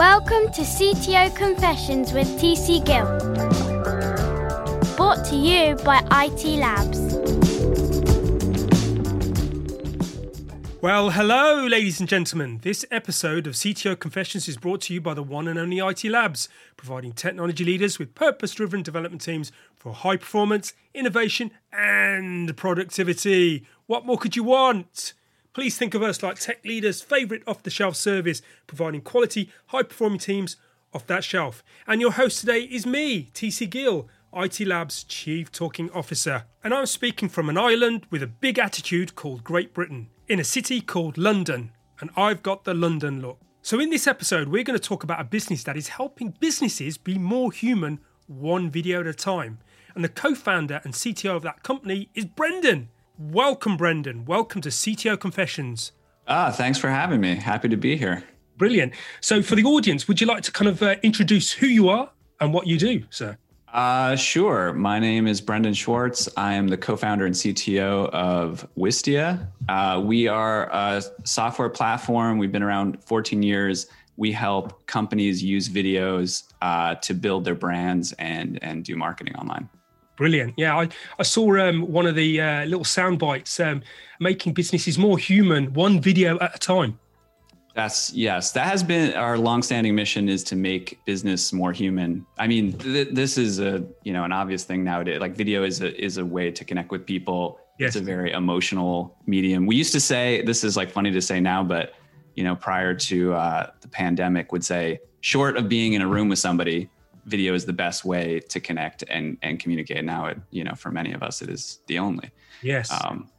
Welcome to CTO Confessions with TC Gill. Brought to you by IT Labs. Well, hello, ladies and gentlemen. This episode of CTO Confessions is brought to you by the one and only IT Labs, providing technology leaders with purpose driven development teams for high performance, innovation, and productivity. What more could you want? Please think of us like tech leaders' favourite off the shelf service, providing quality, high performing teams off that shelf. And your host today is me, TC Gill, IT Labs Chief Talking Officer. And I'm speaking from an island with a big attitude called Great Britain, in a city called London. And I've got the London look. So, in this episode, we're going to talk about a business that is helping businesses be more human one video at a time. And the co founder and CTO of that company is Brendan. Welcome, Brendan. Welcome to CTO Confessions. Ah, thanks for having me. Happy to be here. Brilliant. So, for the audience, would you like to kind of uh, introduce who you are and what you do, sir? Uh, sure. My name is Brendan Schwartz. I am the co founder and CTO of Wistia. Uh, we are a software platform. We've been around 14 years. We help companies use videos uh, to build their brands and, and do marketing online. Brilliant. Yeah, I, I saw um, one of the uh, little sound bites um, making businesses more human, one video at a time. That's yes. That has been our longstanding mission is to make business more human. I mean, th- this is a you know an obvious thing nowadays. Like video is a is a way to connect with people. Yes. It's a very emotional medium. We used to say this is like funny to say now, but you know prior to uh, the pandemic, would say short of being in a room with somebody, video is the best way to connect and and communicate. Now, it you know for many of us, it is the only. Yes. Um,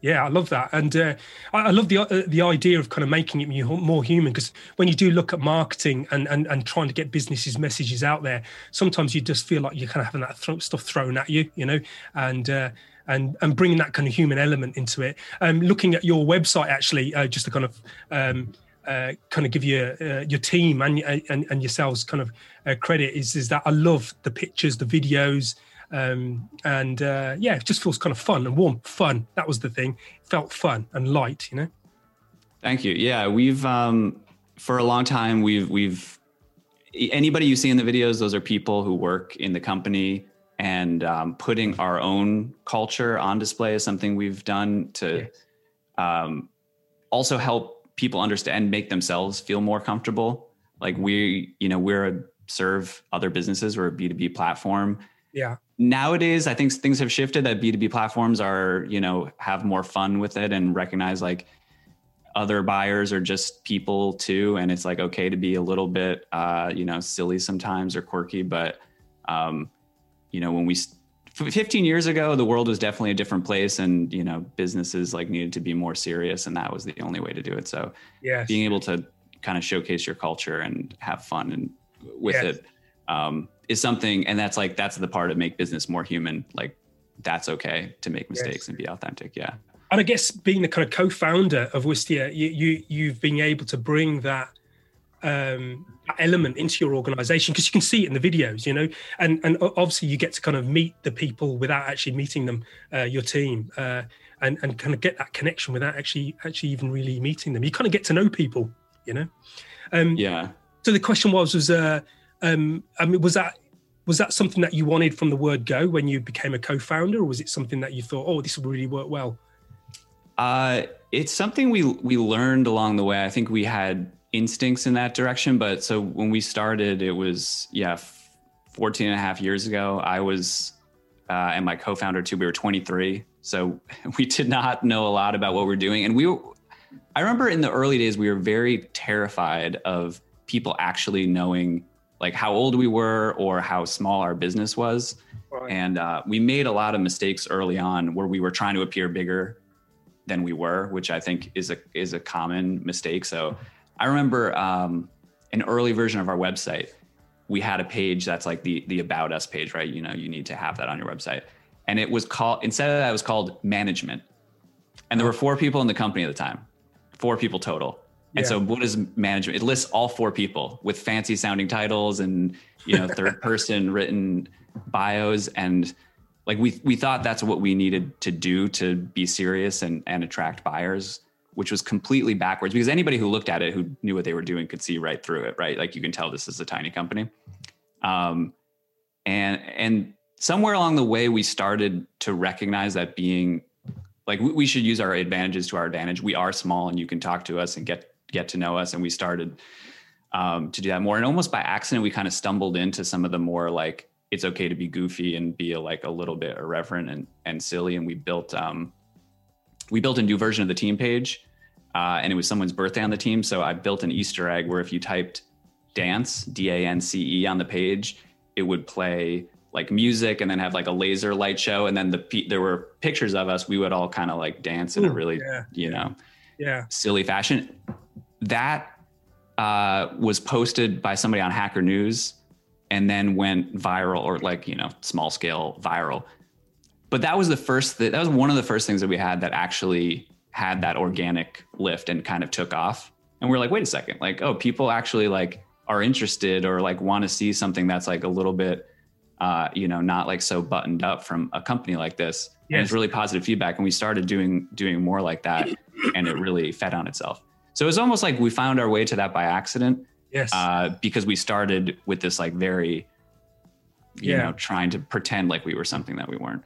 yeah, I love that, and uh, I, love the uh, the idea of kind of making it more human. Because when you do look at marketing and, and and trying to get businesses messages out there, sometimes you just feel like you're kind of having that th- stuff thrown at you, you know, and uh, and and bringing that kind of human element into it. Um, looking at your website, actually, uh, just to kind of um, uh, kind of give you uh, your team and, and, and yourselves kind of uh, credit is is that I love the pictures, the videos, um, and uh, yeah, it just feels kind of fun and warm. Fun that was the thing. It felt fun and light, you know. Thank you. Yeah, we've um, for a long time we've we've anybody you see in the videos, those are people who work in the company and um, putting our own culture on display is something we've done to yes. um, also help people understand and make themselves feel more comfortable. Like we, you know, we're a serve other businesses. We're a B2B platform. Yeah. Nowadays, I think things have shifted that B2B platforms are, you know, have more fun with it and recognize like other buyers are just people too. And it's like okay to be a little bit, uh, you know, silly sometimes or quirky. But, um, you know, when we 15 years ago the world was definitely a different place and you know businesses like needed to be more serious and that was the only way to do it so yeah, being able to kind of showcase your culture and have fun and with yes. it um, is something and that's like that's the part of make business more human like that's okay to make mistakes yes. and be authentic yeah. And i guess being the kind of co-founder of wistia you, you you've been able to bring that um, element into your organization because you can see it in the videos you know? And and obviously you get to kind of meet the people without actually meeting them uh, your team uh, and and kind of get that connection without actually actually even really meeting them. You kind of get to know people you know? Um, yeah so the question was was uh um i mean was that was that something that you wanted from the word go when you became a co-founder or was it something that you thought oh this will really work well uh it's something we we learned along the way i think we had instincts in that direction. But so when we started, it was, yeah, 14 and a half years ago. I was, uh, and my co founder too, we were 23. So we did not know a lot about what we're doing. And we were, I remember in the early days, we were very terrified of people actually knowing like how old we were or how small our business was. Right. And uh, we made a lot of mistakes early on where we were trying to appear bigger than we were, which I think is a is a common mistake. So I remember um, an early version of our website. We had a page that's like the the about us page, right? You know, you need to have that on your website. And it was called instead of that, it was called management. And there were four people in the company at the time, four people total. And yeah. so, what is management? It lists all four people with fancy sounding titles and you know third person written bios and like we we thought that's what we needed to do to be serious and and attract buyers which was completely backwards because anybody who looked at it who knew what they were doing could see right through it, right? Like you can tell this is a tiny company. Um, and and somewhere along the way, we started to recognize that being like we should use our advantages to our advantage. We are small, and you can talk to us and get get to know us. And we started um, to do that more. And almost by accident, we kind of stumbled into some of the more like it's okay to be goofy and be a, like a little bit irreverent and and silly. And we built um, we built a new version of the team page, uh, and it was someone's birthday on the team. So I built an Easter egg where if you typed dance D A N C E on the page, it would play like music and then have like a laser light show and then the there were pictures of us we would all kind of like dance in Ooh, a really yeah. you know Yeah. silly fashion that uh, was posted by somebody on hacker news and then went viral or like you know small scale viral. But that was the first th- that was one of the first things that we had that actually had that organic lift and kind of took off. And we are like wait a second like oh people actually like are interested or like want to see something that's like a little bit uh, you know not like so buttoned up from a company like this. And it's really positive feedback and we started doing doing more like that and it really fed on itself so it's almost like we found our way to that by accident Yes. uh, because we started with this like very you Yeah. know trying to pretend like we were something that we weren't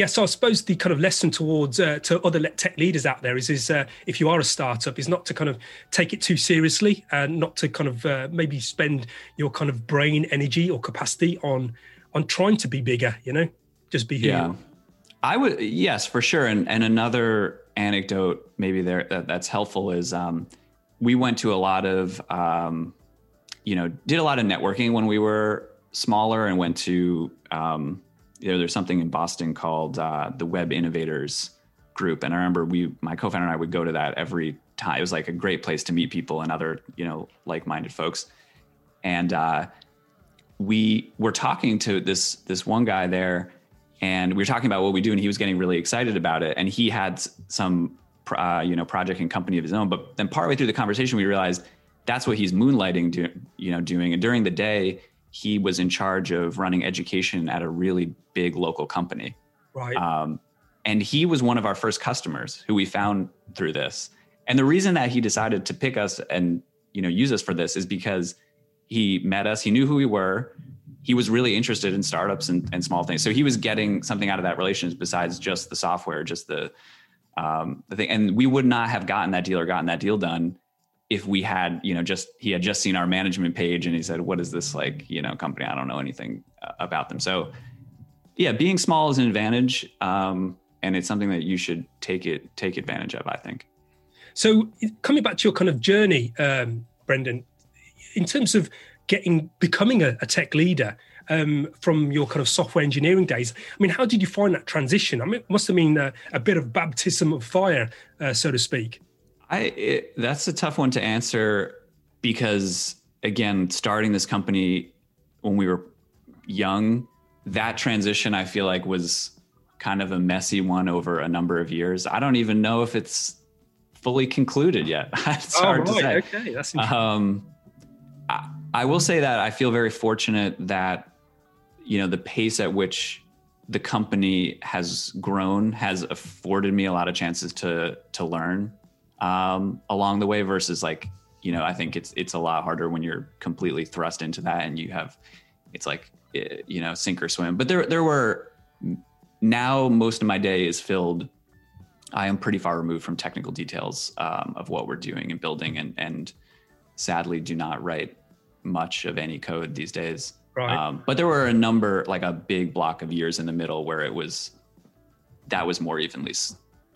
Yeah, so I suppose the kind of lesson towards uh, to other tech leaders out there is is uh, if you are a startup, is not to kind of take it too seriously and not to kind of uh, maybe spend your kind of brain energy or capacity on on trying to be bigger. You know, just be here. yeah i would yes for sure and and another anecdote maybe there that, that's helpful is um we went to a lot of um you know did a lot of networking when we were smaller and went to um you know there's something in boston called uh the web innovators group. And i remember we my co-founder and i would go to that every time it was like a great place to meet people and other you know like-minded folks. And uh we were talking to this this one guy there and we were talking about what we do and he was getting really excited about it and he had some uh, you know project and company of his own but then partway through the conversation we realized that's what he's moonlighting do, you know doing and during the day he was in charge of running education at a really big local company right? um, and he was one of our first customers who we found through this. And the reason that he decided to pick us and you know use us for this is because he met us, he knew who we were, he was really interested in startups and, and small things. So he was getting something out of that relationship besides just the software, just the um, the thing. And we would not have gotten that deal or gotten that deal done if we had you know just he had just seen our management page and he said, "What is this like you know company? I don't know anything uh, about them." So yeah, being small is an advantage, um, and it's something that you should take it take advantage of. I think. So coming back to your kind of journey, um, Brendan, in terms of getting becoming a, a tech leader um, from your kind of software engineering days, I mean, how did you find that transition? I mean, it must have been a, a bit of baptism of fire, uh, so to speak. I it, that's a tough one to answer because again, starting this company when we were young, that transition I feel like was kind of a messy one over a number of years. I don't even know if it's fully concluded yet. it's hard to say. Okay, that's interesting. Um, I, will say that I feel very fortunate that you know the pace at which the company has grown has afforded me a lot of chances to to learn um, along the way versus like you know I think it's it's a lot harder when you're completely thrust into that and you have it's like eh, you know sink or swim. But there there were now most of my day is filled I am pretty far removed from technical details um, of what we're doing and building, and and sadly do not write much of any code these days. Right. Um, but there were a number, like a big block of years in the middle where it was that was more evenly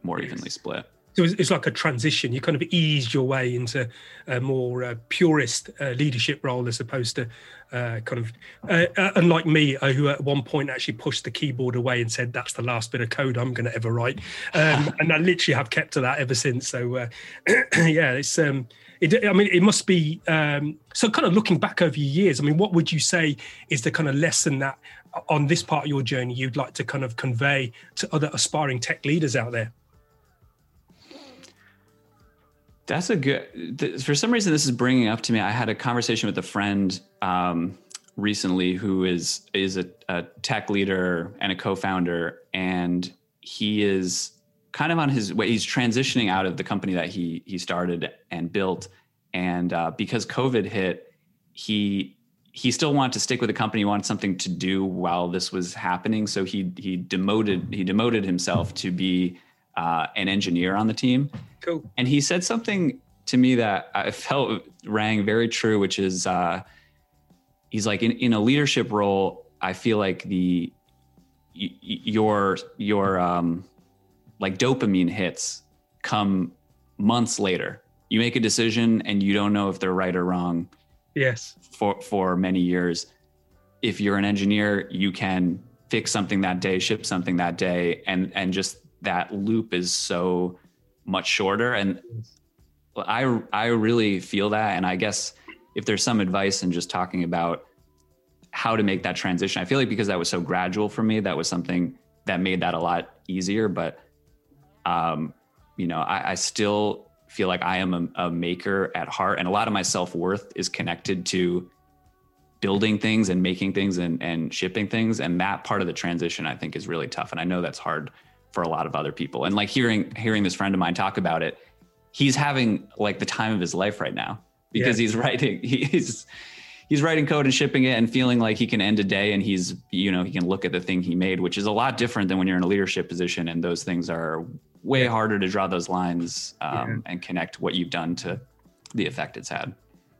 more evenly split. So it's, like a transition. You kind of eased your way into a more uh, purist uh, leadership role as opposed to uh, kind of, uh, uh, unlike me, uh, who at one point actually pushed the keyboard away and said, "That's the last bit of code I'm going to ever write," um, and I literally have kept to that ever since. So uh, yeah, it's. Um, it, I mean, it must be. Um, so, kind of looking back over your years, I mean, what would you say is the kind of lesson that on this part of your journey you'd like to kind of convey to other aspiring tech leaders out there? That's a good. For some reason, this is bringing up to me. I had a conversation with a friend um, recently who is is a, a tech leader and a co-founder, and he is kind of on his way. He's transitioning out of the company that he he started and built, and uh, because COVID hit, he he still wanted to stick with the company. He wanted something to do while this was happening, so he he demoted he demoted himself to be uh, an engineer on the team. Cool. And he said something to me that I felt rang very true, which is uh, he's like in, in a leadership role. I feel like the your your um, like dopamine hits come months later. You make a decision and you don't know if they're right or wrong. Yes. For for many years, if you're an engineer, you can fix something that day, ship something that day, and and just that loop is so much shorter. And I I really feel that, and I guess if there's some advice in just talking about how to make that transition, I feel like because that was so gradual for me, that was something that made that a lot easier. But um, you know, I, I still feel like I am a, a maker at heart, and a lot of my self worth is connected to building things and making things and, and shipping things. And that part of the transition, I think, is really tough. And I know that's hard for a lot of other people. And like hearing hearing this friend of mine talk about it, he's having like the time of his life right now because yeah. he's writing he's he's writing code and shipping it and feeling like he can end a day and he's you know he can look at the thing he made which is a lot different than when you're in a leadership position and those things are way harder to draw those lines um, yeah. and connect what you've done to the effect it's had.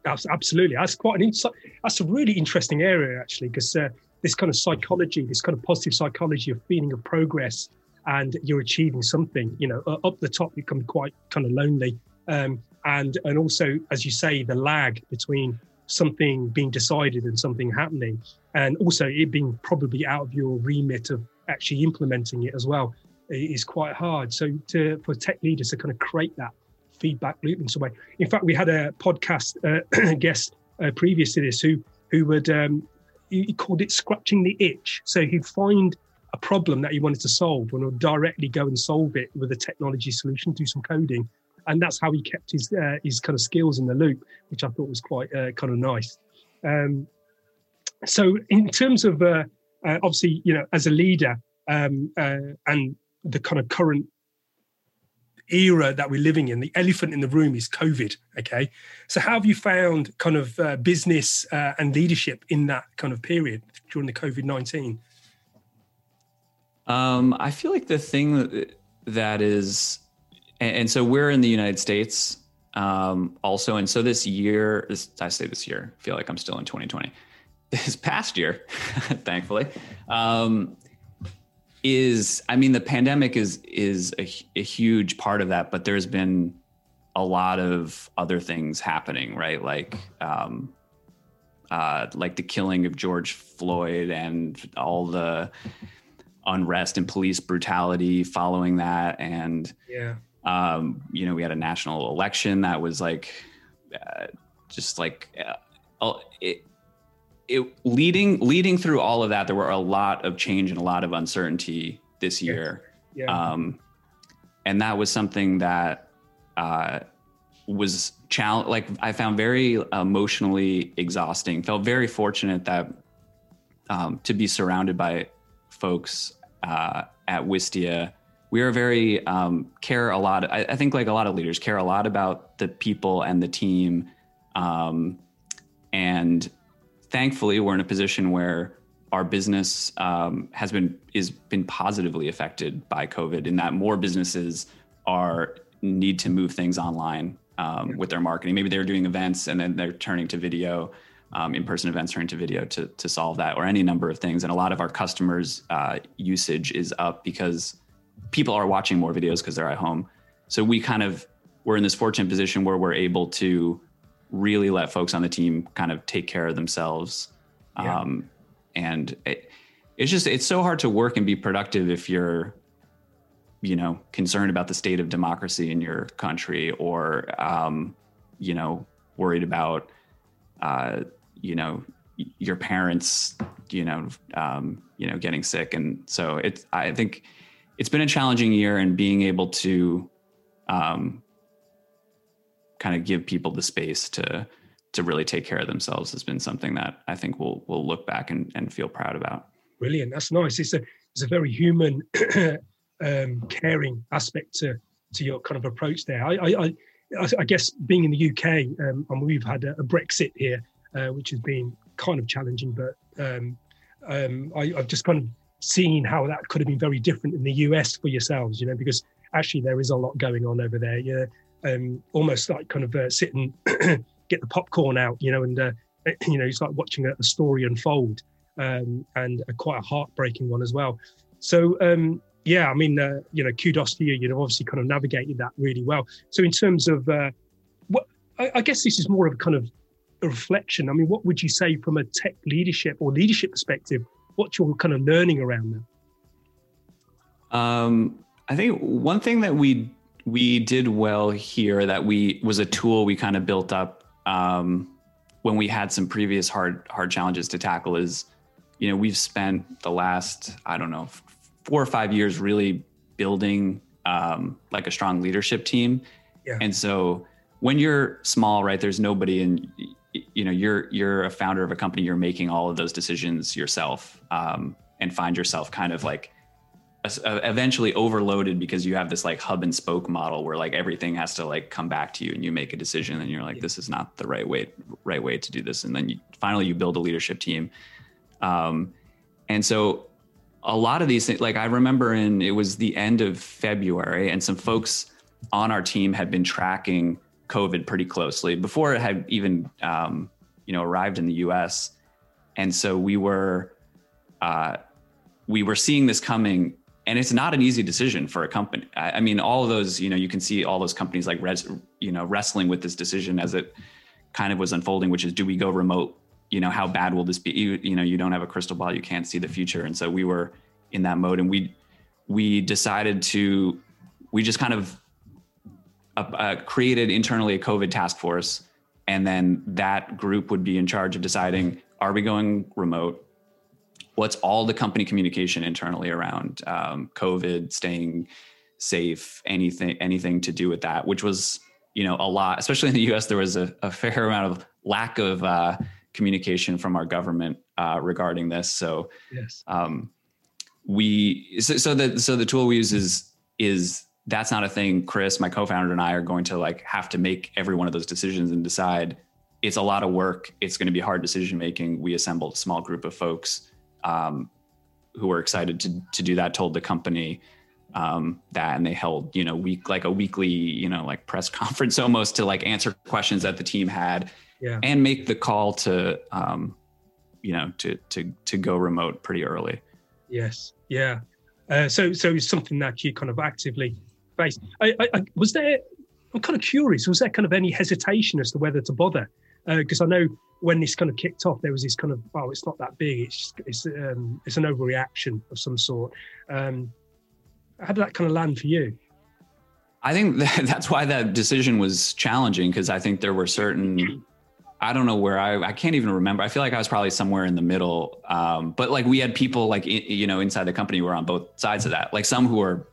Absolutely. That's quite an insight that's a really interesting area actually because uh, this kind of psychology this kind of positive psychology of feeling of progress and you're achieving something you know up the top you can be quite kind of lonely um, and and also as you say the lag between something being decided and something happening and also it being probably out of your remit of actually implementing it as well is quite hard so to for tech leaders to kind of create that feedback loop in some way in fact we had a podcast uh, guest uh, previous to this who who would um, he called it scratching the itch so he'd find a problem that he wanted to solve and would directly go and solve it with a technology solution, do some coding. And that's how he kept his uh, his kind of skills in the loop, which I thought was quite uh, kind of nice. Um, so, in terms of uh, uh obviously, you know, as a leader um, and the kind of current era that we're living in, the elephant in the room is COVID. Okay, so how have you found kind of uh, business and leadership in that kind of period during the COVID nineteen? Um, I feel like the thing that is, and, so we're in the United States um, also, and so this year, this, I say this year, I feel like I'm still in 2020. This past year, thankfully, um, is I mean the pandemic is is a, a huge part of that, but there's been a lot of other things happening, right? Like um, uh, like the killing of George Floyd and all the unrest and police brutality following that and yeah um, you know we had a national election that was like uh, just like uh, it, it leading leading through all of that there were a lot of change and a lot of uncertainty this year yeah. yeah. Um, and that was something that uh, was challenge like i found very emotionally exhausting felt very fortunate that um, to be surrounded by folks uh, at Wistia, we are very um, care a lot. I, I, think like a lot of leaders care a lot about the people and the team, um, and thankfully we're in a position where our business um, has been is been positively affected by COVID, in that more businesses are need to move things online um, with their marketing. Maybe they're doing events and then they're turning to video um, in-person events or to video to, to solve that or any number of things. And a lot of our customers uh, usage is up because people are watching more videos because they're at home. So we kind of we're in this fortunate position where we're able to really let folks on the team kind of take care of themselves yeah. um, and it, it's just it's so hard to work and be productive if you're you know concerned about the state of democracy in your country or um, you know worried about uh, you know your parents you know um, you know getting sick and so it's i think it's been a challenging year and being able to um, kind of give people the space to to really take care of themselves has been something that i think we'll we'll look back and, and feel proud about brilliant that's nice it's a it's a very human um, caring aspect to to your kind of approach there. I, I, I, I guess being in the UK, um, and we've had a, a Brexit here, uh, which has been kind of challenging, but um, um, I, I've just kind of seen how that could have been very different in the US for yourselves, you know, because actually there is a lot going on over there. Yeah, um, almost like kind of uh, sit and get the popcorn out, you know, and uh, you know, it's like watching a, a story unfold, um, and a, quite a heartbreaking one as well. So um, yeah, I mean, uh, you know, kudos to you. You know, obviously kind of navigated that really well. So in terms of uh, what, I, I guess this is more of a kind of a reflection. I mean, what would you say from a tech leadership or leadership perspective? What's your kind of learning around that? Um, I think one thing that we we did well here that we was a tool we kind of built up um, when we had some previous hard hard challenges to tackle is you know we've spent the last i don't know four or five years really building um, like a strong leadership team yeah. and so when you're small right there's nobody and you know you're you're a founder of a company you're making all of those decisions yourself um, and find yourself kind of like eventually overloaded because you have this like hub and spoke model where like everything has to like come back to you and you make a decision and you're like this is not the right way right way to do this. And then you finally you build a leadership team. Um, and so a lot of these things like i remember in it was the end of february and some folks on our team had been tracking covid pretty closely before it had even um, you know arrived in the us and so we were uh, we were seeing this coming and it's not an easy decision for a company. I, I, mean, all of those, you know, you can see all those companies like, res, you know, wrestling with this decision as it kind of was unfolding, which is, do we go remote? You know, how bad will this be? You, you know, you don't have a crystal ball, you can't see the future, and so we were in that mode, and we we decided to, we just kind of uh, uh, created internally a COVID task force, and then that group would be in charge of deciding, are we going remote? What's all the company communication internally around um, COVID, staying safe, anything anything to do with that, which was you know a lot, especially in the U.S. There was a, a fair amount of lack of uh, communication from our government uh, regarding this. So yes. Um, we so, so the so the tool we use is is that's not a thing chris my co-founder and i are going to like have to make every one of those decisions and decide it's a lot of work it's going to be hard decision making we assembled a small group of folks um, who were excited to to do that told the company um, that, and they held you know week like a weekly you know like press conference almost to like answer questions that the team had, yeah. and make the call to um, you know to to to go remote pretty early. Yes, yeah. Uh, so so it's something that you kind of actively faced. I, I, I, was there. I'm kind of curious. Was there kind of any hesitation as to whether to bother? Because uh, I know when this kind of kicked off, there was this kind of, oh, it's not that big. It's it's um, it's an overreaction of some sort. Um, how did that kind of land for you? I think that's why that decision was challenging because I think there were certain. I don't know where I I can't even remember. I feel like I was probably somewhere in the middle. Um, but like we had people like you know inside the company were on both sides of that. Like some who were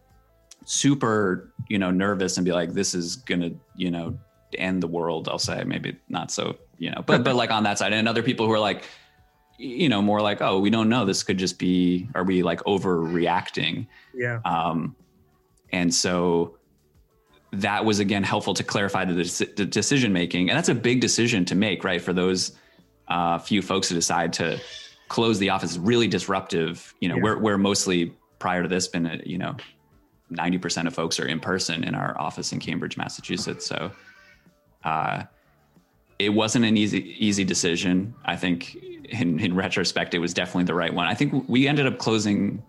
super you know nervous and be like, this is gonna you know end the world. I'll say maybe not so you know, but but like on that side, and other people who are like, you know, more like, oh, we don't know. This could just be, are we like overreacting? Yeah. Um, and so that was again helpful to clarify the, the decision making, and that's a big decision to make, right? For those uh, few folks to decide to close the office, really disruptive. You know, yeah. we're we're mostly prior to this been, a, you know, ninety percent of folks are in person in our office in Cambridge, Massachusetts. So. Uh, it wasn't an easy easy decision. I think in, in retrospect, it was definitely the right one. I think we ended up closing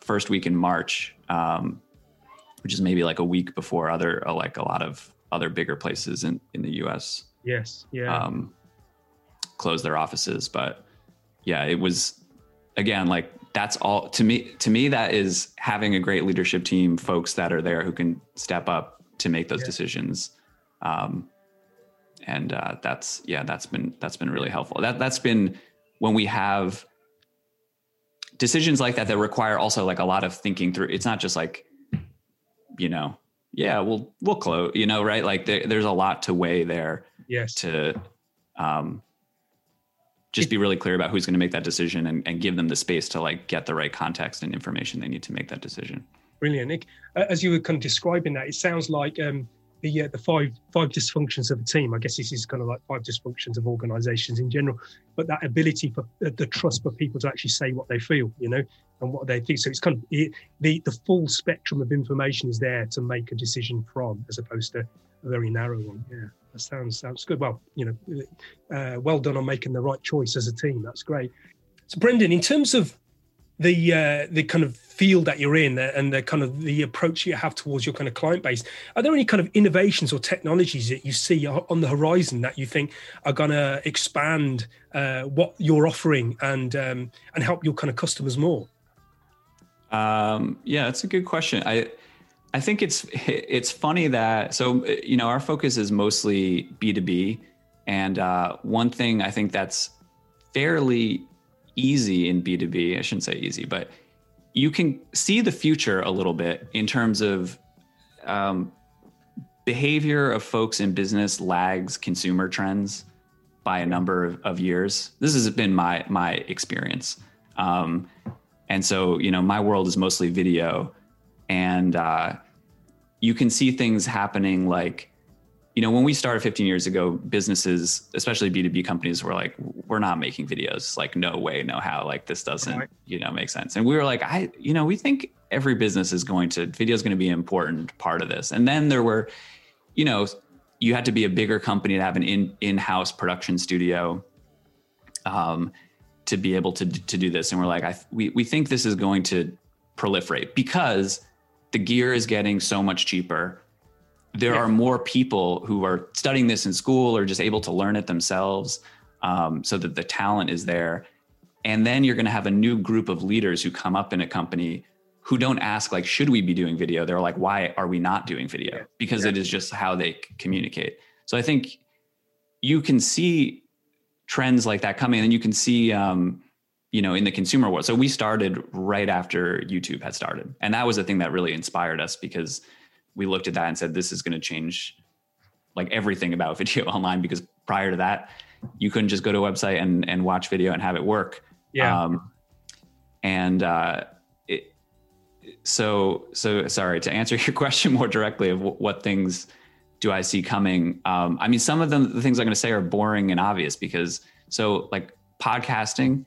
first week in March, um, which is maybe like a week before other uh, like a lot of other bigger places in in the U.S. Yes, yeah, um, closed their offices. But yeah, it was again like that's all to me. To me, that is having a great leadership team, folks that are there who can step up to make those yeah. decisions. Um, and uh, that's yeah that's been that's been really helpful. That that's been when we have decisions like that that require also like a lot of thinking through. It's not just like you know yeah we'll we'll close you know right? Like there, there's a lot to weigh there yes. to um just be really clear about who's going to make that decision and, and give them the space to like get the right context and information they need to make that decision. Brilliant, Nick. As you were kind of describing that, it sounds like um, the uh, the five five dysfunctions of a team. I guess this is kind of like five dysfunctions of organisations in general. But that ability for uh, the trust for people to actually say what they feel, you know, and what they think. So it's kind of it, the the full spectrum of information is there to make a decision from, as opposed to a very narrow one. Yeah, that sounds sounds good. Well, you know, uh, well done on making the right choice as a team. That's great. So, Brendan, in terms of the uh, the kind of field that you're in and the kind of the approach you have towards your kind of client base. Are there any kind of innovations or technologies that you see on the horizon that you think are going to expand uh, what you're offering and um, and help your kind of customers more? Um, yeah that's a good question. I i think it's it's funny that so you know our focus is mostly b2b and uh, one thing i think that's fairly easy in b2b i shouldn't say easy but you can see the future a little bit in terms of um, behavior of folks in business lags consumer trends by a number of, of years. This has been my my experience, um, and so you know my world is mostly video, and uh, you can see things happening like you know, when we started 15 years ago, businesses, especially B2B companies, were like, we're not making videos. Like, no way, no how. Like, this doesn't, you know, make sense. And we were like, I, you know, we think every business is going to, video is going to be an important part of this. And then there were, you know, you had to be a bigger company to have an in in-house production studio um, to be able to to do this. And we're like, I, we we think this is going to proliferate because the gear is getting so much cheaper there yeah. are more people who are studying this in school or just able to learn it themselves um, so that the talent is there. And then you're going to have a new group of leaders who come up in a company who don't ask like should we be doing video? They're like why are we not doing video? Because yeah. it is just how they communicate. So i think you can see trends like that coming and you can see um, you know in the consumer world. So we started right after youtube had started and that was the thing that really inspired us because we looked at that and said this is going to change like everything about video online because prior to that you couldn't just go to a website and and watch video and have it work. Yeah. Um, and uh it, so so sorry to answer your question more directly of w- what things do i see coming um i mean some of them the things i'm going to say are boring and obvious because so like podcasting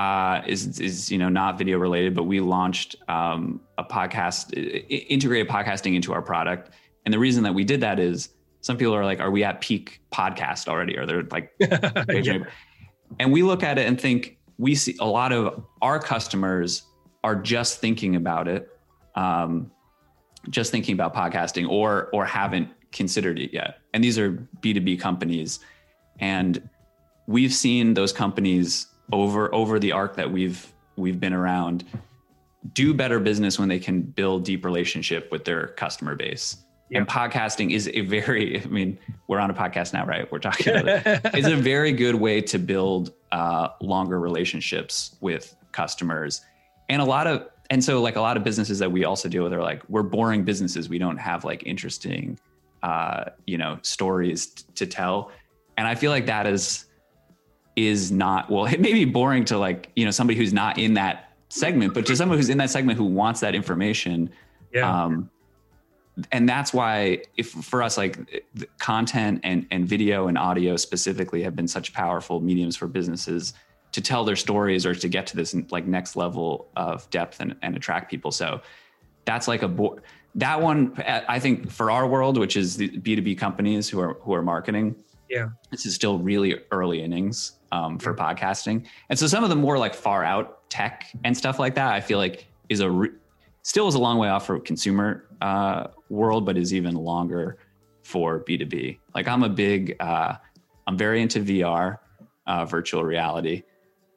uh, is is you know not video related, but we launched um, a podcast, integrated podcasting into our product. And the reason that we did that is some people are like, "Are we at peak podcast already?" Or they're like, yeah. and we look at it and think we see a lot of our customers are just thinking about it, um, just thinking about podcasting, or or haven't considered it yet. And these are B two B companies, and we've seen those companies over over the arc that we've we've been around do better business when they can build deep relationship with their customer base. And podcasting is a very i mean we're on a podcast now right? We're talking about it. It's a very good way to build uh, longer relationships with customers. And a lot of and so like a lot of businesses that we also deal with are like we're boring businesses. We don't have like interesting uh, you know stories t- to tell. And i feel like that is is not well it may be boring to like you know somebody who's not in that segment but to someone who's in that segment who wants that information yeah. um and that's why if for us like content and and video and audio specifically have been such powerful mediums for businesses to tell their stories or to get to this like next level of depth and, and attract people. So that's like a bo- that one i think for our world which is the b2b companies who are who are marketing yeah. this is still really early innings um, for podcasting. And so some of the more like far out tech and stuff like that, I feel like is a re- still is a long way off for consumer uh, world, but is even longer for B2B. Like I'm a big, uh, I'm very into VR, uh, virtual reality.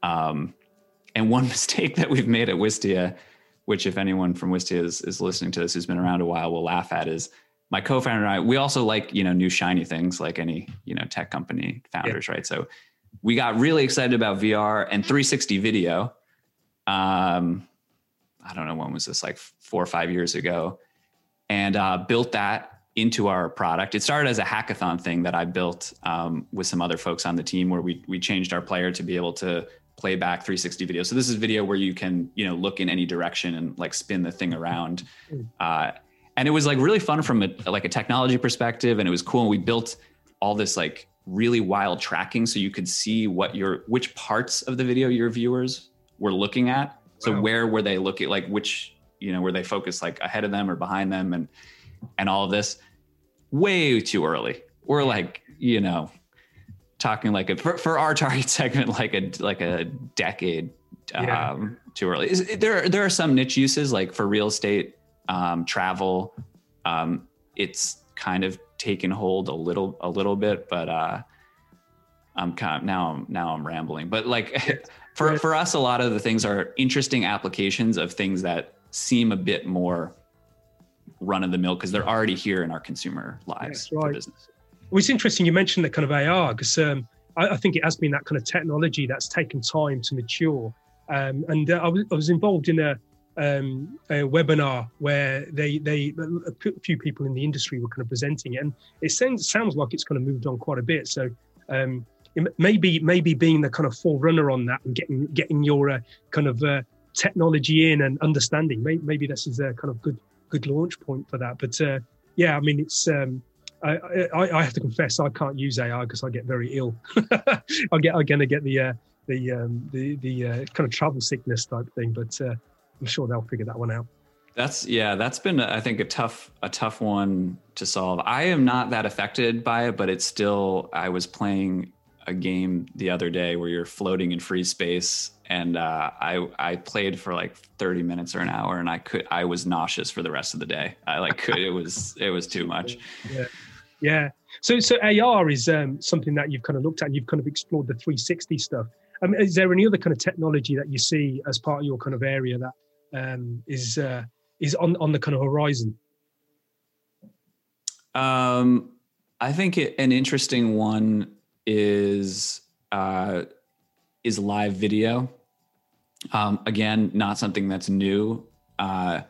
Um, and one mistake that we've made at Wistia, which if anyone from Wistia is, is listening to this who's been around a while will laugh at is my co-founder and I, we also like, you know, new shiny things like any, you know, tech company founders, yeah. right? So we got really excited about VR and 360 video. Um, I don't know when was this, like four or five years ago, and uh, built that into our product. It started as a hackathon thing that I built um, with some other folks on the team, where we we changed our player to be able to play back 360 video. So this is video where you can, you know, look in any direction and like spin the thing around. Uh, and it was like really fun from a like a technology perspective, and it was cool. And we built all this like really wild tracking, so you could see what your which parts of the video your viewers were looking at. So Wow. where were they looking? Like which you know were they focused like ahead of them or behind them, and and all of this way too early. We're like you know talking like a for, for our target segment like a like a decade Yeah. um too early Is- there there are some niche uses like for real estate um travel um it's kind of taken hold a little a little bit but uh i'm kind of now i'm now i'm rambling but like for for us a lot of the things are interesting applications of things that seem a bit more run of the mill because they're already here in our consumer lives That's for business. Well, it's interesting you mentioned that kind of AR because um, I, I think it has been that kind of technology that's taken time to mature. Um, and uh, I, was, I was involved in a, um, a webinar where they, they a few people in the industry were kind of presenting it, and it sounds sounds like it's kind of moved on quite a bit. So um, maybe maybe being the kind of forerunner on that and getting getting your uh, kind of uh, technology in and understanding, maybe, maybe this is a kind of good good launch point for that. But uh, yeah, I mean it's. Um, I, I, I have to confess I can't use AI because I get very ill. I get I'm gonna get the uh, the um, the the uh, kind of travel sickness type thing, but uh, I'm sure they'll figure that one out. That's yeah, that's been I think a tough a tough one to solve. I am not that affected by it, but it's still I was playing a game the other day where you're floating in free space and uh, I I played for like 30 minutes or an hour and I could I was nauseous for the rest of the day. I like could it was it was too much. Yeah, yeah. So so AR is um, something that you've kind of looked at. and You've kind of explored the 360 stuff. Um, is there any other kind of technology that you see as part of your kind of area that um, is uh, is on on the kind of horizon? Um, I think it, an interesting one is uh, is live video. Um, again, not something that's new, uh,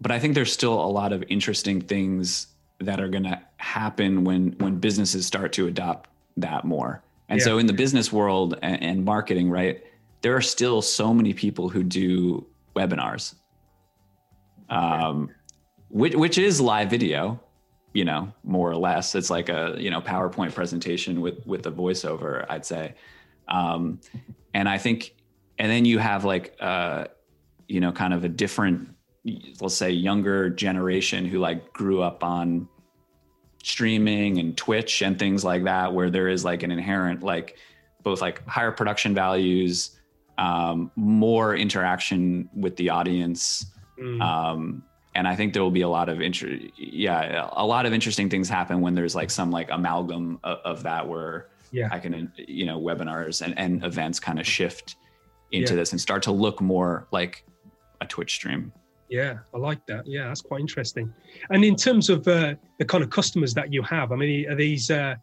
but I think there's still a lot of interesting things that are going to happen when when businesses start to adopt that more. And Yeah. so, in the business world and, and marketing, right, there are still so many people who do webinars, um, which which is live video you know more or less. It's like a you know powerpoint presentation with with the voiceover i'd say. Um and i think and then you have like uh you know kind of a different let's say younger generation who like grew up on streaming and twitch and things like that where there is like an inherent like both like higher production values um more interaction with the audience Mm. um, and I think there will be a lot of inter- yeah, a lot of interesting things happen when there's like some like amalgam of, of that where Yeah. I can you know webinars and, and events kind of shift into Yeah. this and start to look more like a Twitch stream. Yeah, I like that. Yeah, that's quite interesting. And in terms of uh, the kind of customers that you have, I mean, are these? Uh,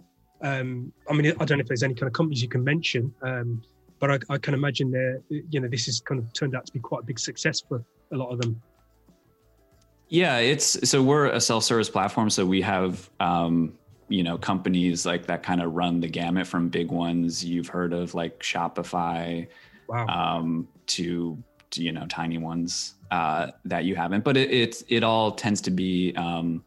um, I mean, I don't know if there's any kind of companies you can mention, um, but I, I can imagine they're, you know, this has kind of turned out to be quite a big success for a lot of them. Yeah, it's so we're a self-service platform, so we have um, you know companies like that kind of run the gamut from big ones you've heard of like Shopify Wow. um, to, to you know tiny ones uh, that you haven't. But it it's it all tends to be um,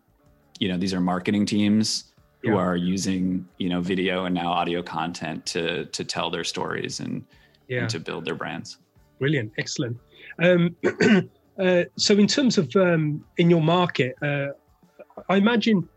you know these are marketing teams who Yeah. are using you know video and now audio content to to tell their stories and, yeah. and to build their brands. Brilliant, excellent. Um, uh, so, in terms of um, in your market, uh, I imagine.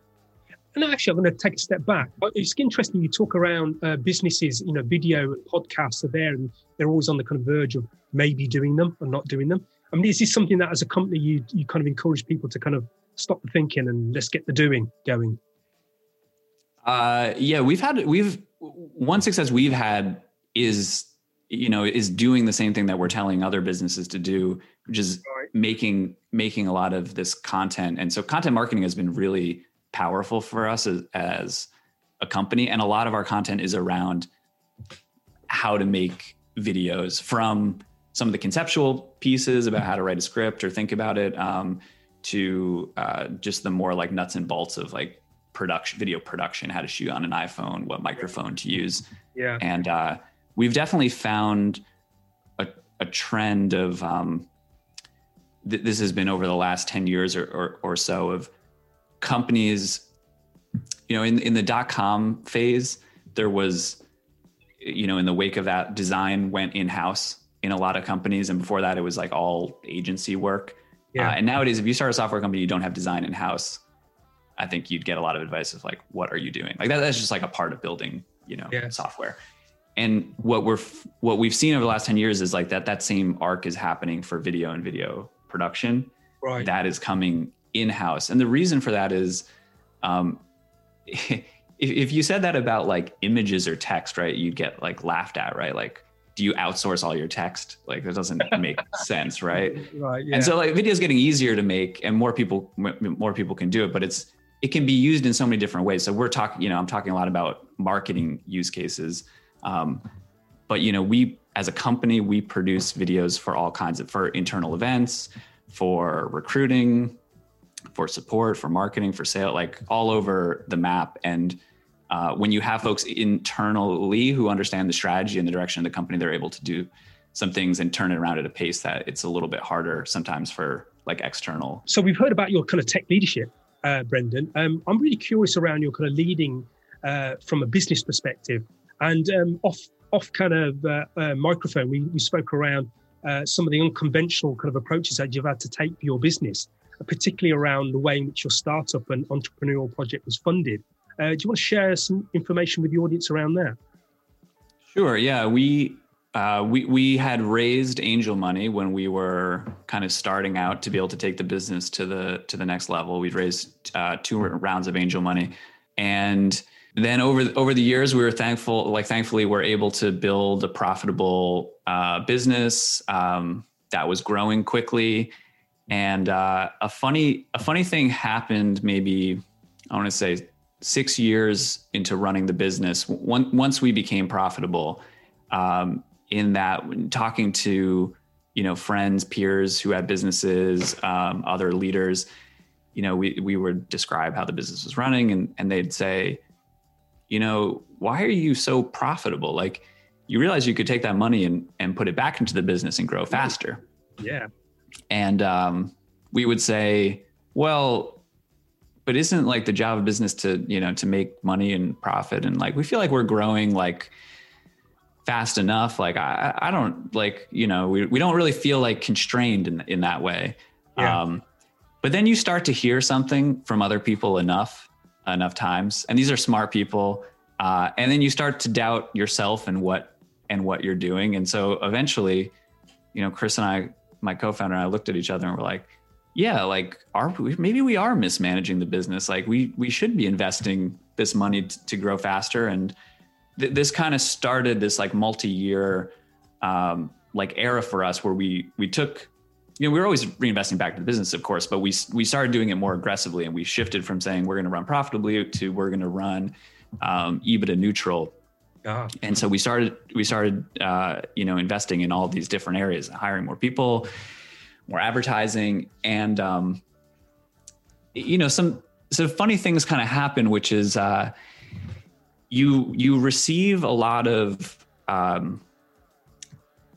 And actually, I'm going to take a step back. It's interesting you talk around uh, businesses. You know, video and podcasts are there, and they're always on the kind of verge of maybe doing them or not doing them. I mean, is this something that, as a company, you you kind of encourage people to kind of stop the thinking and let's get the doing going? Uh, yeah, we've had we've one success we've had is you know is doing the same thing that we're telling other businesses to do, which is Right. making making a lot of this content. And so content marketing has been really powerful for us as, as a company, and a lot of our content is around how to make videos from some of the conceptual pieces about how to write a script or think about it um, to uh, just the more like nuts and bolts of like production video production how to shoot on an iphone what microphone to use. Yeah, and uh, we've definitely found a a trend of um, th- this has been over the last 10 years or, or, or so of companies you know in, in the dot com phase there was you know in the wake of that design went in house in a lot of companies. And before that it was like all agency work. Yeah. Uh, and nowadays if you start a software company you don't have design in house i think you'd get a lot of advice of like what are you doing like that, that's just like a part of building you know yeah. software and what we're what we've seen over the last 10 years is like that that same arc is happening for video and video production right. that is coming in house. And the reason for that is um, if, if you said that about like images or text, right, you'd get like laughed at, right? Like, do you outsource all your text? Like that doesn't make sense, right? Right. Yeah. And so like video is getting easier to make, and more people more people can do it, but it's it can be used in so many different ways. So we're talking, you know, I'm talking a lot about marketing use cases, um, but you know, we as a company we produce videos for all kinds of for internal events, for recruiting, for support, for marketing, for sale, like all over the map. And uh, when you have folks internally who understand the strategy and the direction of the company, they're able to do some things and turn it around at a pace that it's a little bit harder sometimes for like external. So we've heard about your kind of tech leadership, uh, Brendan. Um, I'm really curious around your kind of leading uh, from a business perspective. And um, off off kind of uh, uh, microphone, we, we spoke around uh, some of the unconventional kind of approaches that you've had to take for your business particularly around the way in which your startup and entrepreneurial project was funded. Uh, do you want to share some information with the audience around that? Sure. Yeah, we uh, we we had raised angel money when we were kind of starting out to be able to take the business to the to the next level. We'd raised uh, two rounds of angel money, and then over the, over the years, we were thankful. Like thankfully, we're able to build a profitable uh, business um, that was growing quickly and uh, a funny a funny thing happened maybe I want to say six years into running the business. One, once we became profitable, um, in that when talking to you know friends, peers who had businesses, um, other leaders, you know, we we would describe how the business was running, and and they'd say, you know, why are you so profitable? Like, you realize you could take that money and and put it back into the business and grow faster. Yeah and um, we would say, well, but isn't like the job of business to you know to make money and profit and like we feel like we're growing like fast enough like i i don't like you know we, we don't really feel like constrained in in that way yeah. um but then you start to hear something from other people enough enough times and these are smart people uh, and then you start to doubt yourself and what and what you're doing and so eventually you know chris and i my co-founder and I looked at each other and we're like, yeah, like are we, maybe we are mismanaging the business. Like we we should be investing this money t- to grow faster. And th- this kind of started this like multi-year um, like era for us where we we took you know we were always reinvesting back to the business of course but we we started doing it more aggressively and we shifted from saying we're going to run profitably to we're going to run um, ebitda neutral Ah. And so we started we started uh, you know investing in all these different areas, hiring more people, more advertising, and um, you know some so funny things kind of happen, which is uh, you you receive a lot of um,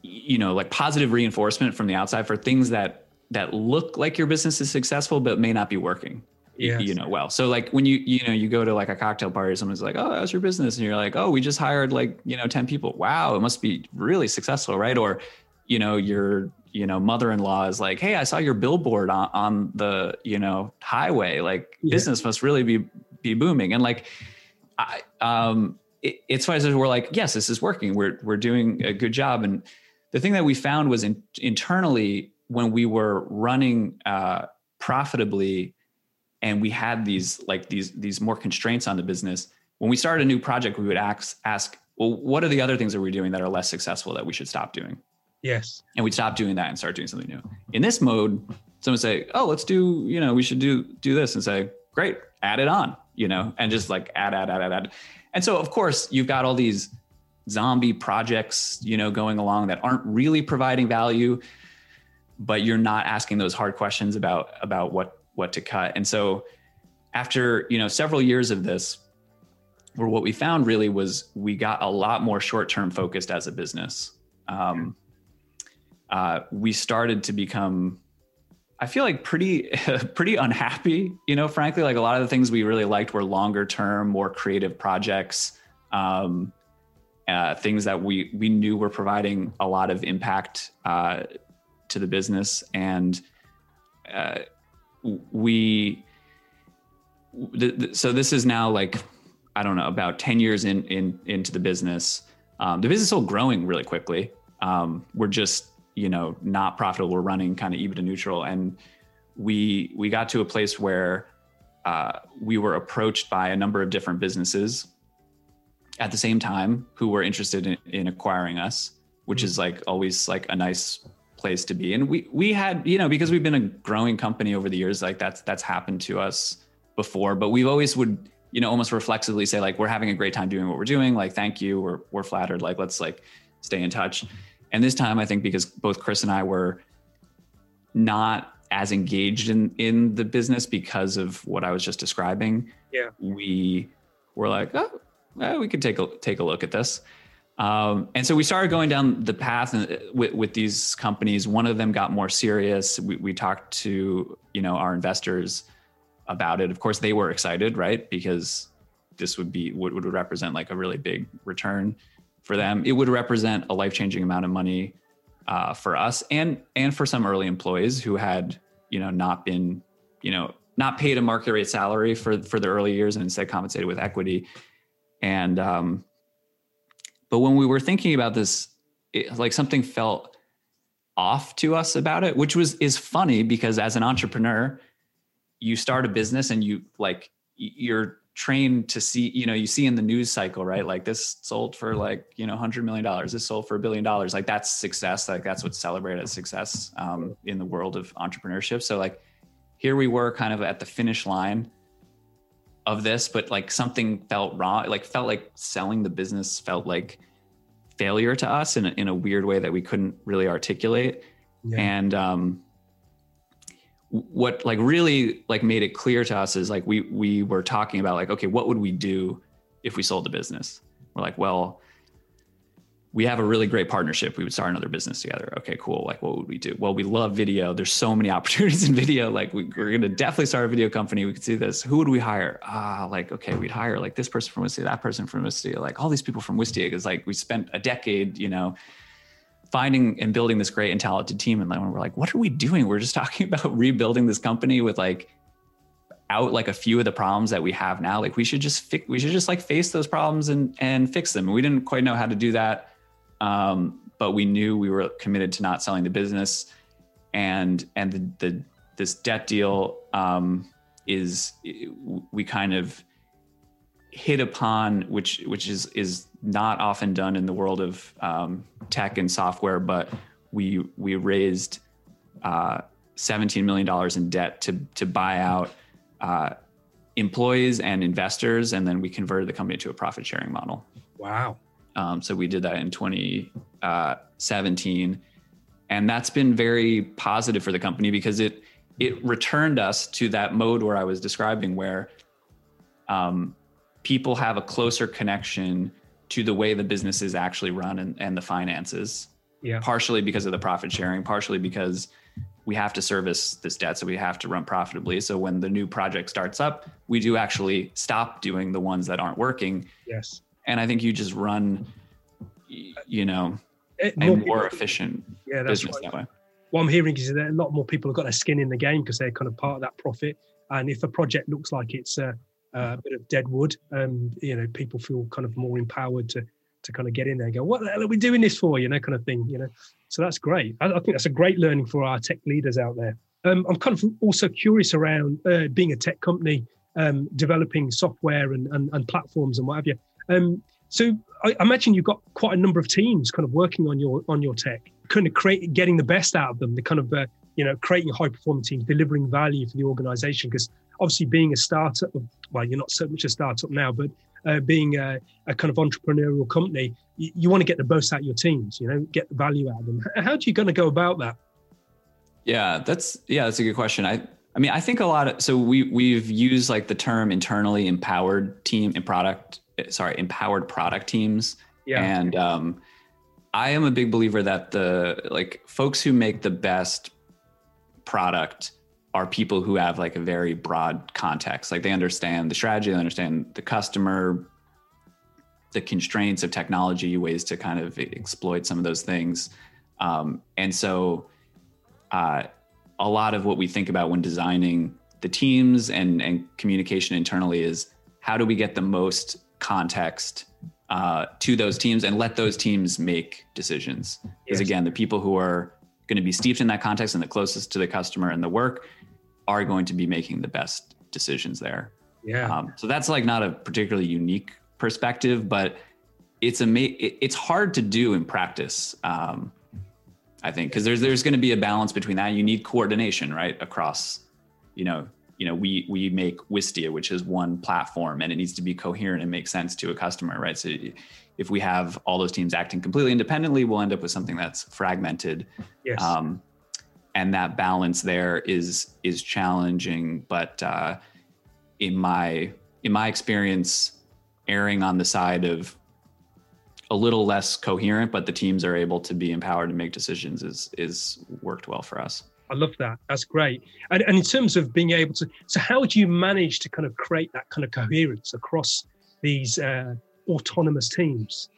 you know like positive reinforcement from the outside for things that that look like your business is successful but may not be working yes. you know well. So like when you you know you go to like a cocktail party someone's like oh how's your business? And you're like oh we just hired like you know 10 people. Wow it must be really successful right? Or you know your you know mother-in-law is like hey i saw your billboard on, on the you know highway. Like yeah. business must really be be booming. And like i um it, it's funny we're like yes this is working. We're we're doing a good job. And the thing that we found was in, internally when we were running uh, profitably and we had these like these these more constraints on the business when we started a new project we would ask ask well what are the other things that we're doing that are less successful that we should stop doing? Yes. And we'd stop doing that and start doing something new. In this mode someone say oh let's do you know we should do do this and say great add it on you know and just like add add add add add and so of course you've got all these zombie projects you know going along that aren't really providing value but you're not asking those hard questions about about what what to cut. And so after, you know, several years of this, where what we found really was we got a lot more short-term focused as a business. Um, uh, we started to become I feel like pretty pretty unhappy, you know, frankly, like a lot of the things we really liked were longer term, more creative projects, um, uh, things that we we knew were providing a lot of impact uh, to the business, and uh, we. Th- th- so this is now like I don't know about ten years in in into the business. Um, the business is still growing really quickly. Um, we're just you know not profitable we're running kind of EBITDA neutral. And we we got to a place where uh, we were approached by a number of different businesses at the same time who were interested in, in acquiring us which is like always like a nice place to be. And we we had you know because we've been a growing company over the years like that's that's happened to us before. But we've always would you know almost reflexively say like we're having a great time doing what we're doing. Like thank you. We're, we're flattered. Like let's like stay in touch and this time, I think because both Chris and I were not as engaged in in the business because of what I was just describing. Yeah, we were like, oh, well, we could take a take a look at this. Um, and so we started going down the path uh, with, with these companies. One of them got more serious. We, we talked to you know our investors about it. Of course, they were excited, right? Because this would be would, would represent like a really big return for them. It would represent a life changing amount of money uh, for us and and for some early employees who had you know not been you know not paid a market rate salary for for the early years and instead compensated with equity. And um, but when we were thinking about this, it, like something felt off to us about it, which was is funny because as an entrepreneur, you start a business and you like you're trained to see you know you see in the news cycle right? Like this sold for like you know 100 million dollars this sold for a billion dollars. Like that's success. Like that's what's celebrated as success um, in the world of entrepreneurship. So like here we were kind of at the finish line of this but like something felt wrong like felt like selling the business felt like failure to us in a, in a weird way that we couldn't really articulate. Yeah. and um what like really like made it clear to us is like we we were talking about like okay what would we do if we sold the business? We're like well we have a really great partnership. We would start another business together. Okay cool. Like what would we do? Well we love video. There's so many opportunities in video. Like we, are going to definitely start a video company. We could see this. Who would we hire? Ah like okay we'd hire like this person from wistia that person from wistia like all these people from wistia because like we spent a decade you know finding and building this great and talented team. And then we're like, what are we doing? We're just talking about rebuilding this company with like out like a few of the problems that we have now. Like we should just fix, we should just like face those problems and and fix them. And we didn't quite know how to do that. Um, but we knew we were committed to not selling the business and and the, the this debt deal um, is we kind of hit upon which which is is not often done in the world of um, tech and software, but we we raised uh, 17 million dollars in debt to to buy out uh, employees and investors, and then we converted the company to a profit sharing model. Wow! Um, so we did that in 2017, and that's been very positive for the company because it it returned us to that mode where I was describing, where um, people have a closer connection to the way the business is actually run and, and the finances. Yeah. Partially because of the profit sharing, partially because we have to service this debt, so we have to run profitably. So when the new project starts up, we do actually stop doing the ones that aren't working. Yes. And I think you just run, you know, it, a more, more efficient yeah, business right. that way. What I'm hearing is that a lot more people have got their skin in the game because they're kind of part of that profit. And if a project looks like it's uh, uh, a bit of dead wood. Um, you know, people feel kind of more empowered to to kind of get in there and go, what the hell are we doing this for? You know, kind of thing. You know, so that's great. I, I think that's a great learning for our tech leaders out there. Um, I'm kind of also curious around uh, being a tech company, um, developing software and, and, and platforms and what have you. Um, so I imagine you've got quite a number of teams kind of working on your on your tech, kind of create getting the best out of them. The kind of uh, you know creating high performing teams, delivering value for the organization. Because obviously, being a startup, well, you're not so much a startup now, but uh, being a, a, kind of entrepreneurial company, you, you, want to get the most out of your teams, you know, get the value out of them. How are you going to go about that? Yeah, that's yeah, that's a good question. I I mean, I think a lot of so we we've used like the term internally empowered team and product sorry, empowered product teams. Yeah. And um I am a big believer that the like folks who make the best product are people who have like a very broad context. Like they understand the strategy, they understand the customer, the constraints of technology, ways to kind of exploit some of those things. Um, and so, uh, a lot of what we think about when designing the teams and, and communication internally is how do we get the most context uh, to those teams and let those teams make decisions. Because yes. again, the people who are going to be steeped in that context and the closest to the customer and the work are going to be making the best decisions there. Yeah. Um, so that's like not a particularly unique perspective, but it's a it's hard to do in practice. Um, I think because there's there's going to be a balance between that. You need coordination, right, across, you know, you know, we we make Wistia, which is one platform, and it needs to be coherent and make sense to a customer, right? So if we have all those teams acting completely independently, we'll end up with something that's fragmented. Yes. Um, and that balance there is is challenging, but uh, in my in my experience, erring on the side of a little less coherent, but the teams are able to be empowered to make decisions is is worked well for us. I love that. That's great. And, and in terms of being able to, so how do you manage to kind of create that kind of coherence across these uh, autonomous teams?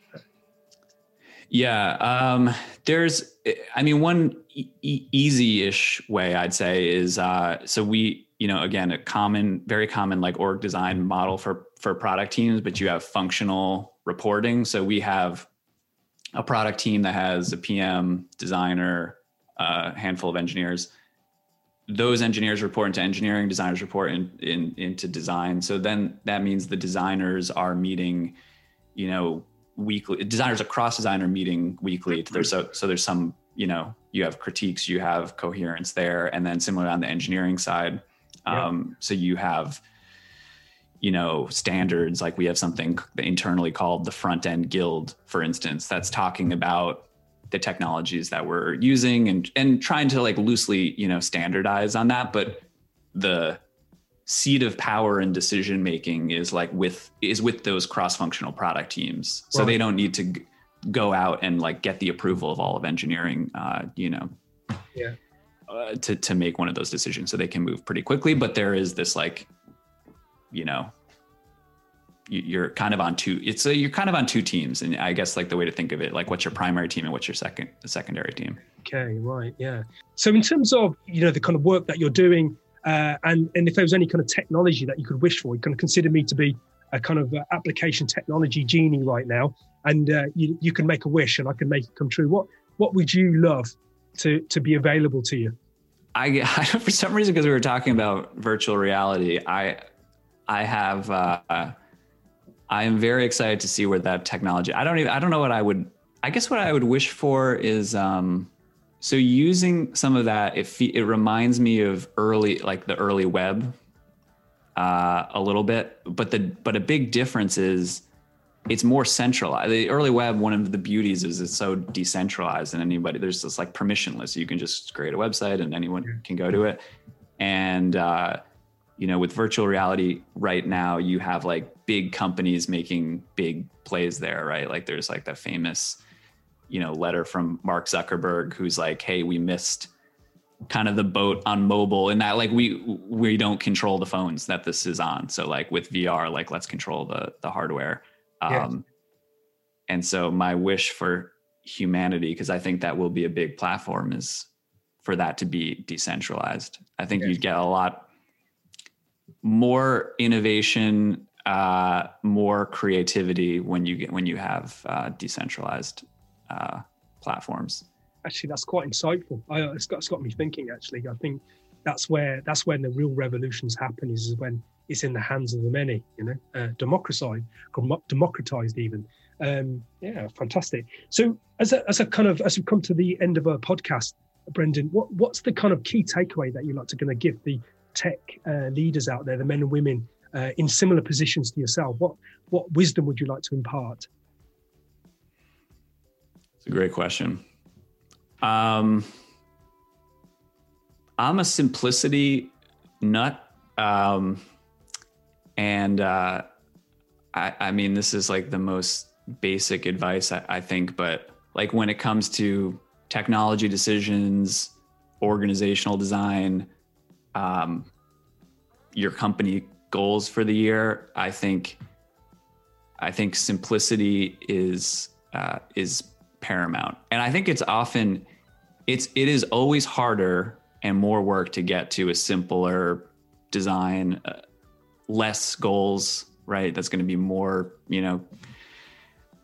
Yeah, um, there's, I mean, one e- easy-ish way I'd say is uh, so we, you know, again, a common, very common like org design model for for product teams, but you have functional reporting. So we have a product team that has a PM, designer, a handful of engineers. Those engineers report into engineering, designers report in, in, into design. So then that means the designers are meeting, you know, weekly. Designers across designer meeting weekly. There's so so there's some, you know, you have critiques, you have coherence there, and then similar on the engineering side. Um, yeah. So you have you know standards like we have something internally called the front end guild for instance that's talking about the technologies that we're using and and trying to like loosely you know standardize on that but the seat of power and decision making is like with is with those cross functional product teams. So right. they don't need to g- go out and like get the approval of all of engineering uh you know yeah. uh, to to make one of those decisions. So they can move pretty quickly but there is this like you know you're kind of on two it's a, you're kind of on two teams. And i guess like the way to think of it like what's your primary team and what's your second secondary team? Okay right yeah. So in terms of you know the kind of work that you're doing uh, and and if there was any kind of technology that you could wish for you can consider me to be a kind of uh, application technology genie right now and uh, you, you can make a wish and i can make it come true what what would you love to to be available to you I, I for some reason because we were talking about virtual reality i i have uh I am very excited to see where that technology. I don't even. I don't know what I would. I guess what I would wish for is um, so using some of that. It it reminds me of early, like the early web, uh, a little bit. But the but a big difference is it's more centralized. The early web, one of the beauties is it's so decentralized, and anybody there's this like permissionless. You can just create a website and anyone can go to it. And uh, you know, with virtual reality right now, you have like big companies making big plays there, right? Like there's like the famous, you know, letter from Mark Zuckerberg who's like, "Hey, we missed kind of the boat on mobile and that like we we don't control the phones that this is on. So like with VR, like let's control the the hardware." Um and so my wish for humanity because I think that will be a big platform is for that to be decentralized. I think you'd get a lot more innovation uh, more creativity when you get when you have uh, decentralized uh, platforms. Actually, that's quite insightful. I, it's got it's got me thinking. Actually, I think that's where that's when the real revolutions happen. Is when it's in the hands of the many. You know, uh, democratized, democratized even. Um, yeah, fantastic. So, as a as a kind of as we come to the end of our podcast, Brendan, what what's the kind of key takeaway that you'd like to kind of give the tech uh, leaders out there, the men and women uh, in similar positions to yourself? What what wisdom would you like to impart? It's a great question. Um, I'm a simplicity nut, um, and uh, I, I mean this is like the most basic advice I, I think, but like when it comes to technology decisions, organizational design, um, your company goals for the year, I think I think simplicity is uh, is paramount, and I think it's often it's it is always harder and more work to get to a simpler design, uh, less goals, right? That's going to be more, you know,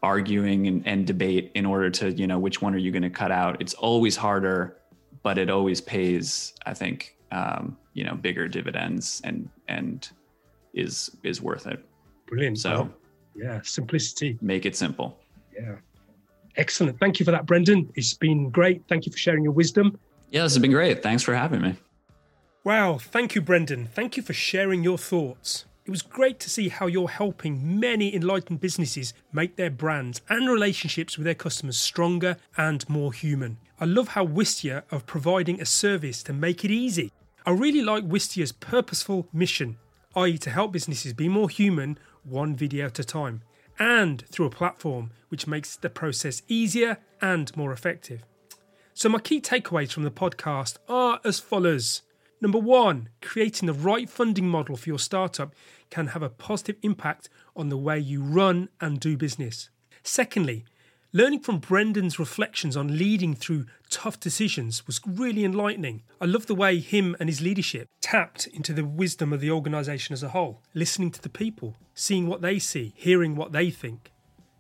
arguing and, and debate in order to, you know, which one are you going to cut out? It's always harder, but it always pays, I think, um, you know, bigger dividends and and is is worth it. Brilliant. So yeah, simplicity. make it simple. Yeah. Excellent. Thank you for that, Brendan. It's been great. Thank you for sharing your wisdom. Yeah, this has been great. Thanks for having me. Wow. Thank you, Brendan. Thank you for sharing your thoughts. It was great to see how you're helping many enlightened businesses make their brands and relationships with their customers stronger and more human. I love how Wistia are providing a service to make it easy. I really like Wistia's purposeful mission, i.e., to help businesses be more human one video at a time, and through a platform which makes the process easier and more effective. So, my key takeaways from the podcast are as follows. Number one, creating the right funding model for your startup can have a positive impact on the way you run and do business. Secondly, learning from Brendan's reflections on leading through tough decisions was really enlightening. I love the way him and his leadership tapped into the wisdom of the organisation as a whole, listening to the people, seeing what they see, hearing what they think.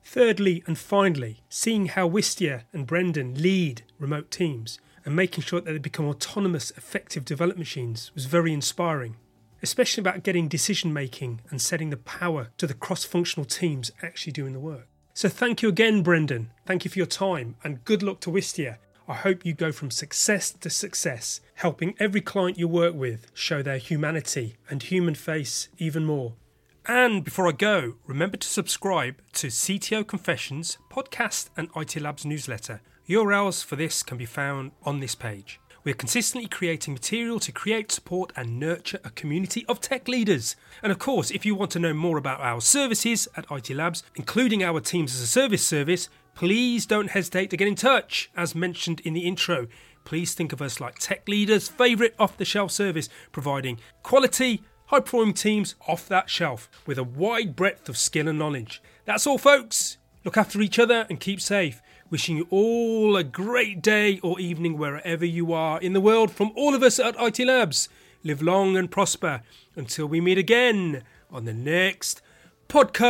Thirdly and finally, seeing how Wistia and Brendan lead remote teams and making sure that they become autonomous, effective development machines was very inspiring, especially about getting decision making and setting the power to the cross functional teams actually doing the work. So, thank you again, Brendan. Thank you for your time and good luck to Wistia. I hope you go from success to success, helping every client you work with show their humanity and human face even more. And before I go, remember to subscribe to CTO Confessions podcast and IT Labs newsletter. URLs for this can be found on this page. We're consistently creating material to create, support, and nurture a community of tech leaders. And of course, if you want to know more about our services at IT Labs, including our Teams as a Service service, please don't hesitate to get in touch. As mentioned in the intro, please think of us like tech leaders' favourite off the shelf service, providing quality, high performing teams off that shelf with a wide breadth of skill and knowledge. That's all, folks. Look after each other and keep safe. Wishing you all a great day or evening wherever you are in the world from all of us at IT Labs. Live long and prosper until we meet again on the next podcast.